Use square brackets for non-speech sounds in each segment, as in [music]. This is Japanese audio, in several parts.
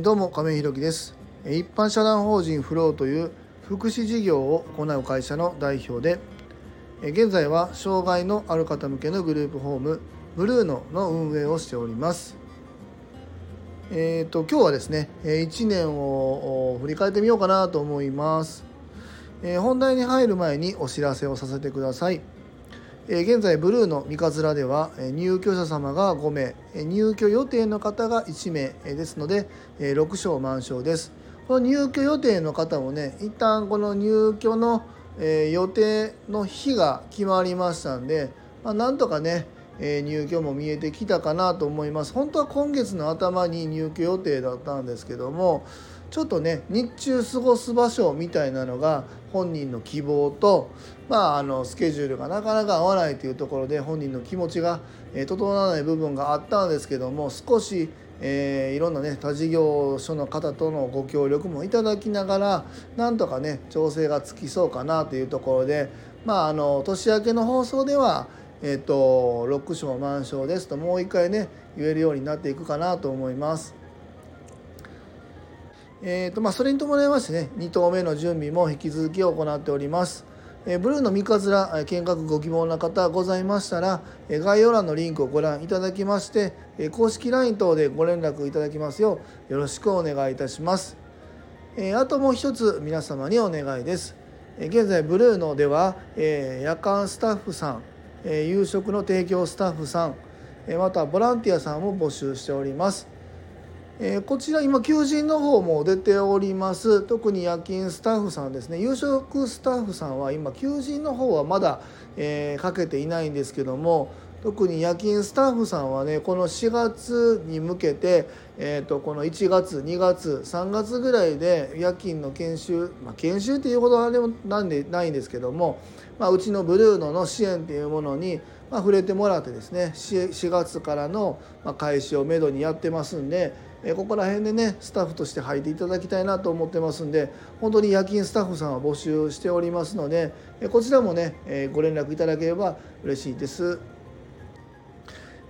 どうも亀井ひろきです。一般社団法人フローという福祉事業を行う会社の代表で現在は障害のある方向けのグループホームブルーノの運営をしております。えーと、今日はですね1年を振り返ってみようかなと思います、本題に入る前にお知らせをさせてください。現在ブルーの三日面では入居者様が5名入居予定の方が1名ですので6床満床です。この入居予定の方もね一旦この入居の予定の日が決まりましたんで、まあ、なんとかね入居も見えてきたかなと思います。本当は今月の頭に入居予定だったんですけどもちょっとね日中過ごす場所みたいなのが本人の希望と、まあ、あのスケジュールがなかなか合わないというところで本人の気持ちが、え整わない部分があったんですけども少し、えー、いろんなね他事業所の方とのご協力もいただきながらなんとかね調整がつきそうかなというところで、まあ、あの年明けの放送ではえーと、と6章満床ですともう一回ね言えるようになっていくかなと思います。えーとまあ、それに伴いましてね2棟目の準備も引き続き行っております。えー、ブルーの三日面見学ご希望の方ございましたら、え概要欄のリンクをご覧いただきまして、え公式 LINE 等でご連絡いただきますようよろしくお願いいたします。えー、あともう一つ皆様にお願いです。え現在ブルーのでは、え夜間スタッフさん、え夕食の提供スタッフさん、えまたボランティアさんを募集しております。えー、こちら今求人の方も出ております。特に夜勤スタッフさんですね。夕食スタッフさんは今求人の方はまだ、えー、かけていないんですけども特に夜勤スタッフさんはねこの4月に向けて、えーと、この1月2月3月ぐらいで夜勤の研修、まあ、研修っていうことはでもなんでないんですけども、まあ、うちのブルーノの支援っていうものに、まあ、触れてもらってですね 4, 4月からの開始をめどにやってますんでえここら辺でねスタッフとして入っていただきたいなと思ってますんで本当に夜勤スタッフさんは募集しておりますのでこちらもね、えご連絡いただければ嬉しいです。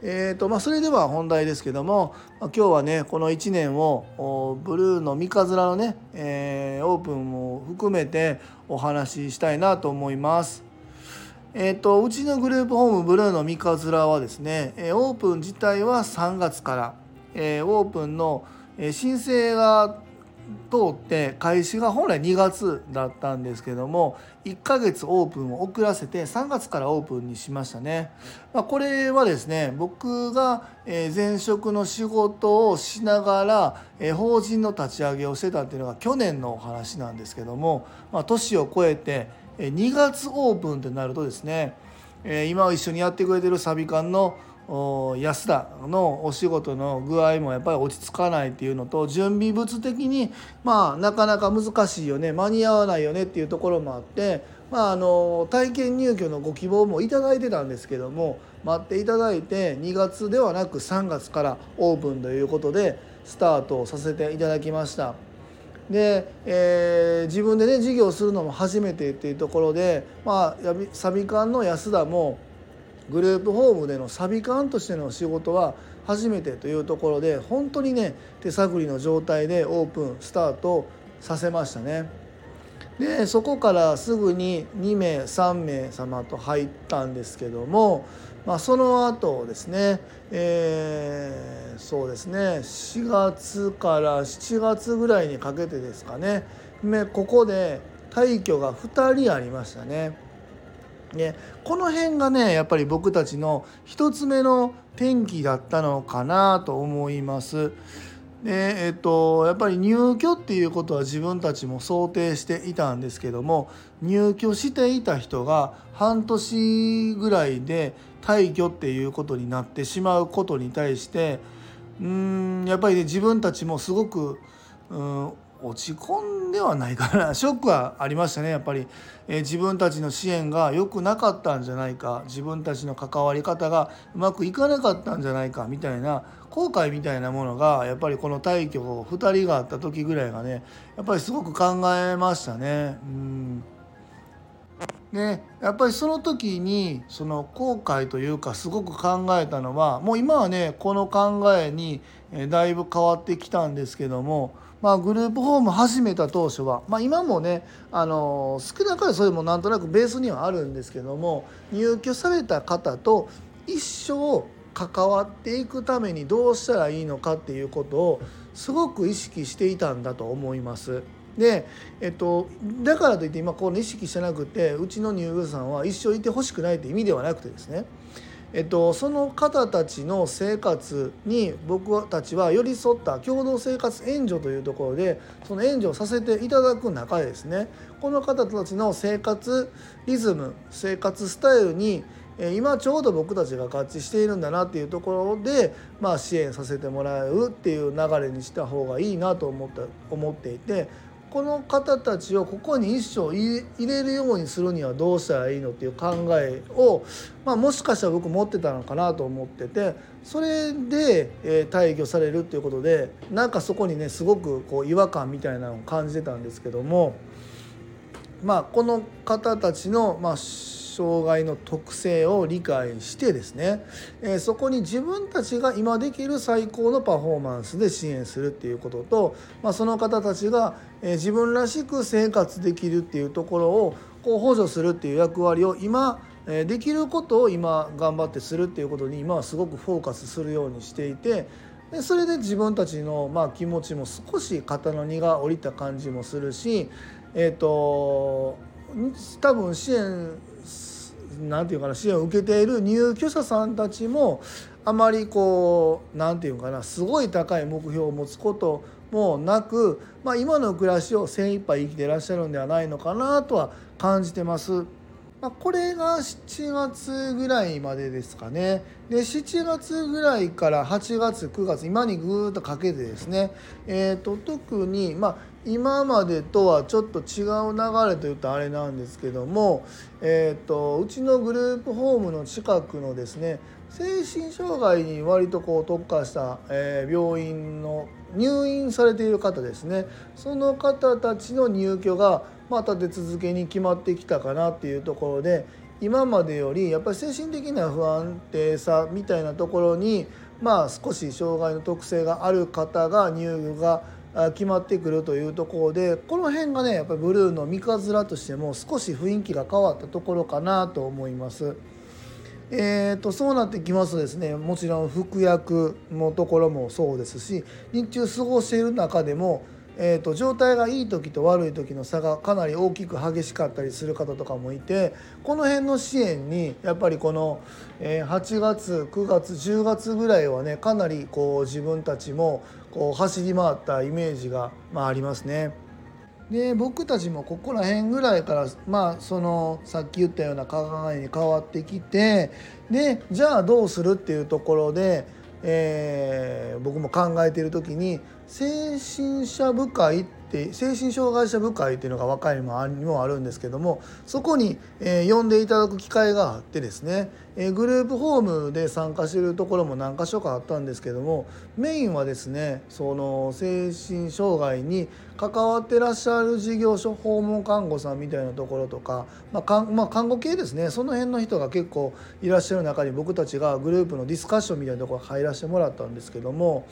えーとまあ、それでは本題ですけども今日はねこの1年をブルーの三日面のね、えー、オープンも含めてお話ししたいなと思います。えーと、うちのグループホームブルーの三日面はですねオープン自体は3月からえー、オープンの申請が通って開始が本来2月だったんですけども1ヶ月オープンを遅らせて3月からオープンにしましたね、まあ、これはですね僕が前職の仕事をしながら法人の立ち上げをしてたっていうのが去年のお話なんですけども、まあ、年を超えて2月オープンってなるとですね今一緒にやってくれてるサビ館の安田のお仕事の具合もやっぱり落ち着かないっていうのと準備物的にまあなかなか難しいよね間に合わないよねっていうところもあって、まあ、あの体験入居のご希望も頂いてたんですけども待っていただいて2月ではなく3月からオープンということでスタートさせていただきました。で、えー、自分でね事業するのも初めてっていうところで、まあ、サビ館の安田もグループホームでのサビ館としての仕事は初めてというところで本当にね手探りの状態でオープンスタートさせましたね。でそこからすぐに2名3名様と入ったんですけども、まあ、その後ですね、えー、そうですね4月から7月ぐらいにかけてですかねここで退去が2人ありましたね。ね、この辺がねやっぱり僕たちの一つ目の転機だったのかなと思います。でえっと、やっぱり入居っていうことは自分たちも想定していたんですけども入居していた人が半年ぐらいで退去っていうことになってしまうことに対してうんやっぱりね自分たちもすごくうん落ち込んではないかな。[laughs] ショックはありましたねやっぱり、えー、自分たちの支援が良くなかったんじゃないか。自分たちの関わり方がうまくいかなかったんじゃないかみたいな後悔みたいなものがやっぱりこの退去を2人があった時ぐらいがねやっぱりすごく考えましたね。うん。でやっぱりその時にその後悔というかすごく考えたのはもう今はねこの考えにだいぶ変わってきたんですけども、まあ、グループホーム始めた当初は、まあ、今もねあの少なからそれもなんとなくベースにはあるんですけども入居された方と一生関わっていくためにどうしたらいいのかっていうことをすごく意識していたんだと思います。で、えっと、だからといって今この意識してなくてうちの入居者さんは一生いてほしくないって意味ではなくてですねえっと、その方たちの生活に僕たちは寄り添った共同生活援助というところでその援助をさせていただく中でですねこの方たちの生活リズム生活スタイルに今ちょうど僕たちが合致しているんだなっていうところで、まあ、支援させてもらうっていう流れにした方がいいなと思った思っていてこの方たちをここに一生入れるようにするにはどうしたらいいのっていう考えを、まあ、もしかしたら僕持ってたのかなと思っててそれで、えー、退去されるっていうことでなんかそこにねすごくこう違和感みたいなのを感じてたんですけどもまあこの方たちの、まあ、障害の特性を理解してですね、え、そこに自分たちが今できる最高のパフォーマンスで支援するっていうことと、まあ、その方たちが、え、自分らしく生活できるっていうところをこう補助するっていう役割を今えできることを今頑張ってするっていうことに今はすごくフォーカスするようにしていてでそれで自分たちのまあ気持ちも少し肩の荷が下りた感じもするし、えーと多分支援なんていうかな支援を受けている入居者さんたちもあまりこうなんていうかなすごい高い目標を持つこともなく、まあ、今の暮らしを精一杯生きていらっしゃるんではないのかなとは感じてます。まあ、これが7月ぐらいまでですかねで7月ぐらいから8月9月今にぐーっとかけてですね、えーと、特に、まあ、今までとはちょっと違う流れというとあれなんですけども、えーと、うちのグループホームの近くのですね精神障害に割とこう特化した、えー、病院の入院されている方ですね。その方たちの入居がまた立て続けに決まってきたかなっていうところで今までよりやっぱり精神的な不安定さみたいなところにまあ少し障害の特性がある方が入居が決まってくるというところでこの辺がねやっぱりブルーの三日面としても少し雰囲気が変わったところかなと思います。えーと、そうなってきますとですねもちろん服薬のところもそうですし日中過ごしている中でもえーと、状態がいい時と悪い時の差がかなり大きく激しかったりする方とかもいてこの辺の支援にやっぱりこの、え8月9月10月ぐらいはねかなりこう自分たちもこう走り回ったイメージが、まあ、ありますね。で僕たちもここら辺ぐらいからまあそのさっき言ったような考えに変わってきてでじゃあどうするっていうところで、えー、僕も考えている時に精神者部会って精神障害者部会っていうのが若いにもあるんですけどもそこに、えー、呼んでいただく機会があってですね、えー、グループホームで参加してるところも何か所かあったんですけどもメインはですねその精神障害に関わってらっしゃる事業所訪問看護さんみたいなところとか、まあかんまあ、看護系ですねその辺の人が結構いらっしゃる中に僕たちがグループのディスカッションみたいなところ入らせてもらったんですけども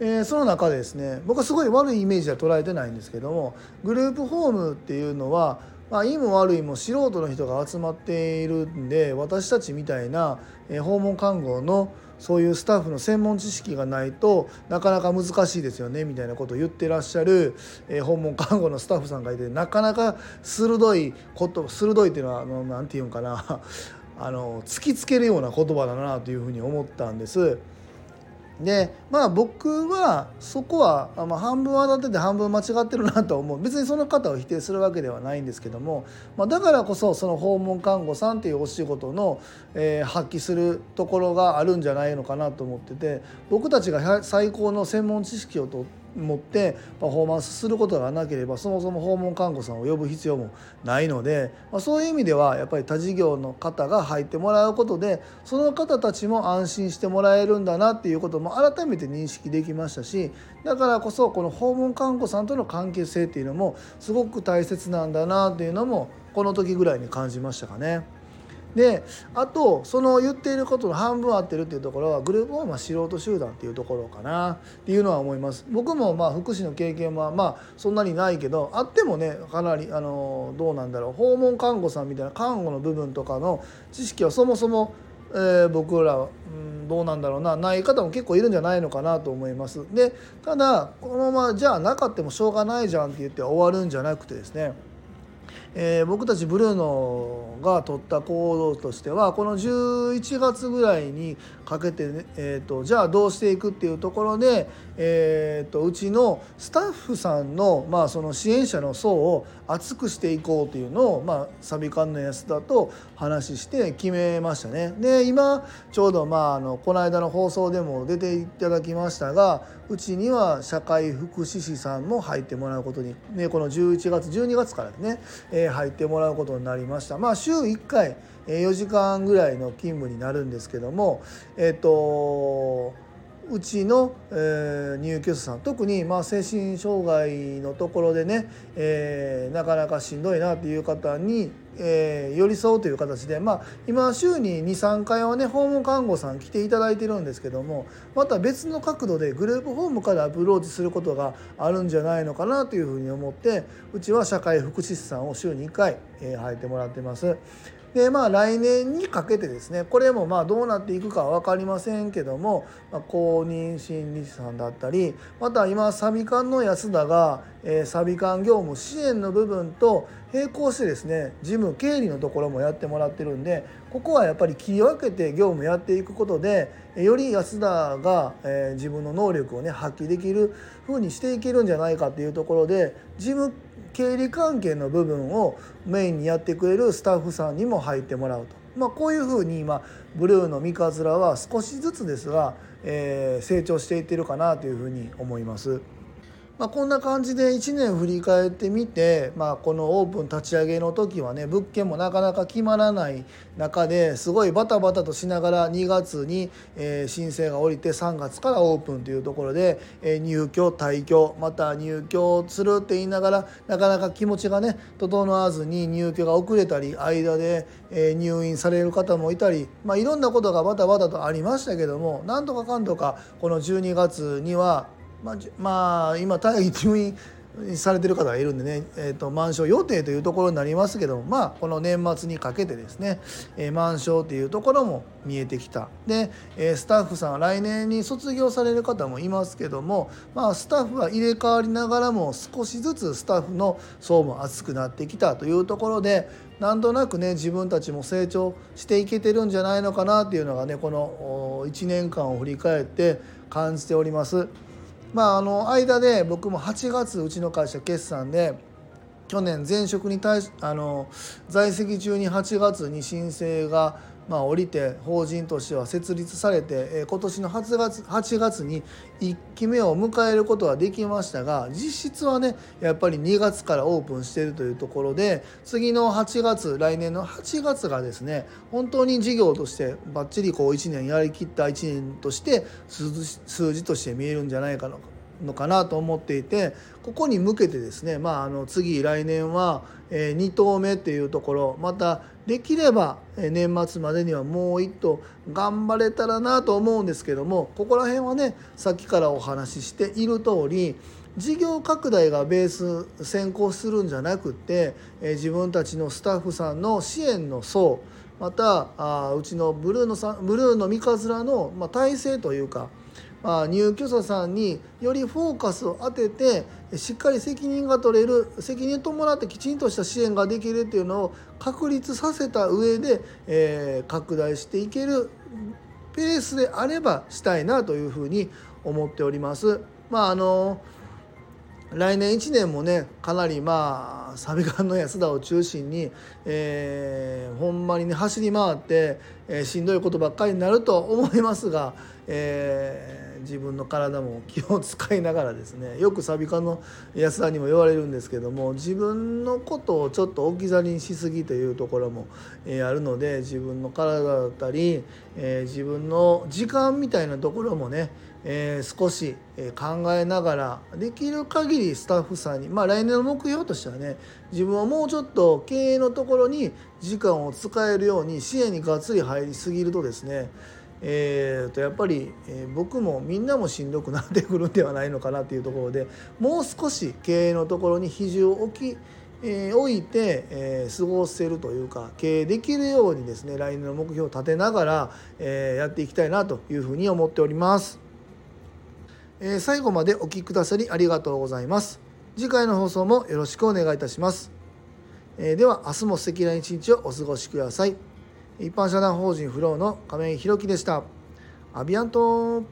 えー、その中でですね僕はすごい悪いイメージは捉えてないんですけどもグループホームっていうのは、まあ、いいも悪いも素人の人が集まっているんで私たちみたいな、えー、訪問看護のそういうスタッフの専門知識がないとなかなか難しいですよねみたいなことを言ってらっしゃる、えー、訪問看護のスタッフさんがいてなかなか鋭いこと鋭いっていうのは何て言うんかな [laughs] あの突きつけるような言葉だなというふうに思ったんです。でまあ僕はそこは、まあ、半分当たってて半分間違ってるなと思う。別にその方を否定するわけではないんですけども、まあ、だからこそその訪問看護さんっていうお仕事の、えー、発揮するところがあるんじゃないのかなと思ってて僕たちが最高の専門知識をと持ってパフォーマンスすることがなければそもそも訪問看護さんを呼ぶ必要もないので、まあ、そういう意味ではやっぱり他事業の方が入ってもらうことでその方たちも安心してもらえるんだなっていうことも改めて認識できましたしだからこそこの訪問看護さんとの関係性っていうのもすごく大切なんだなっていうのもこの時ぐらいに感じましたかね。であとその言っていることの半分合ってるっていうところはグループホームは素人集団っていうところかなっていうのは思います。僕もまあ福祉の経験はまあそんなにないけどあってもねかなりあのどうなんだろう訪問看護さんみたいな看護の部分とかの知識はそもそもえー、僕ら、うん、どうなんだろうなない方も結構いるんじゃないのかなと思います。でただこのままじゃあなかってもしょうがないじゃんって言って終わるんじゃなくてですねえー、僕たちブルーノが取った行動としてはこの11月ぐらいにかけて、ね、えーと、じゃあどうしていくっていうところで、えーと、うちのスタッフさんの,、まあその支援者の層を厚くしていこうというのを、まあ、サビカンの安田と話して決めましたね。で今ちょうど、まあ、あのこの間の放送でも出ていただきましたがうちには社会福祉士さんも入ってもらうことに、ね、この11月12月からね、えー、入ってもらうことになりました。まあ、週1回4時間ぐらいの勤務になるんですけどもえっ、とうちの、え、入居者さん特に、ま、精神障害のところでね、え、なかなかしんどいなっていう方に、えー、寄り添うという形で、まあ、今週に23回はね訪問看護さん来ていただいてるんですけどもまた別の角度でグループホームからアプローチすることがあるんじゃないのかなというふうに思ってうちは社会福祉士さんを週に1回、えー、入ってもらってます。でまあ来年にかけてですねこれもまあどうなっていくかは分かりませんけども、まあ、公認心理師さんだったりまた今サビ館の安田が、えー、サビ館業務支援の部分と並行してですね事務経理のところもやってもらってるんでここはやっぱり切り分けて業務やっていくことでより安田が、えー、自分の能力をね発揮できる風にしていけるんじゃないかっていうところで事務経理関係の部分をメインにやってくれるスタッフさんにも入ってもらうと、まあ、こういうふうに今ブルーの三日面は少しずつですが、えー、成長していってるかなというふうに思います。まあ、こんな感じで1年振り返ってみて、まあ、このオープン立ち上げの時はね物件もなかなか決まらない中ですごいバタバタとしながら2月に、え申請が下りて3月からオープンというところで、え入居退居また入居するって言いながらなかなか気持ちがね整わずに入居が遅れたり間で、え入院される方もいたり、まあ、いろんなことがバタバタとありましたけどもなんとかかんとかこの12月にはまあ、まあ、今退院されてる方がいるんでね、えーと、満床予定というところになりますけどまあこの年末にかけてですね、えー、満床っていうところも見えてきたで、えー、スタッフさん来年に卒業される方もいますけどもまあスタッフは入れ替わりながらも少しずつスタッフの層も厚くなってきたというところでなんとなくね自分たちも成長していけてるんじゃないのかなっていうのがねこの1年間を振り返って感じております。まああの間で僕も8月うちの会社決算で去年前職に対しあの在籍中に8月に申請がまあ降りて法人としては設立されて、え今年の8月 ,8 月に1期目を迎えることはできましたが実質はねやっぱり2月からオープンしているというところで次の8月来年の8月がですね本当に事業としてばっちりこう1年やりきった1年として数字として見えるんじゃないかなのかなと思っていてここに向けてですね、まあ、あの次来年は、2棟目っていうところまたできれば年末までにはもう1棟頑張れたらなと思うんですけどもここら辺はねさっきからお話ししている通り事業拡大がベース先行するんじゃなくって自分たちのスタッフさんの支援の層またあうちのブルーのブルーの三日面の、まあ、体制というかまあ、入居者さんによりフォーカスを当ててしっかり責任が取れる責任を伴ってきちんとした支援ができるっていうのを確立させた上で、えー、拡大していけるペースであればしたいなというふうに思っております。まああの来年1年もねかなりまあサビ館の安田を中心に、えー、ほんまにね走り回って、えー、しんどいことばっかりになると思いますが、えー、自分の体も気を使いながらですねよくサビカの安田にも言われるんですけども自分のことをちょっと置き去りにしすぎというところも、え、あるので自分の体だったり、え自分の時間みたいなところもねえー、少し考えながらできる限りスタッフさんにまあ来年の目標としてはね自分はもうちょっと経営のところに時間を使えるように支援にがっつり入りすぎるとですねえー、とやっぱり、えー、僕もみんなもしんどくなってくるんではないのかなっていうところでもう少し経営のところに比重を置きえー、置いて、えー、過ごせるというか経営できるようにですね来年の目標を立てながら、えー、やっていきたいなというふうに思っております。え最後までお聴きくださりありがとうございます。次回の放送もよろしくお願いいたします。えでは明日も素敵な一日をお過ごしください。一般社団法人フローの亀井宏樹でした。アビアント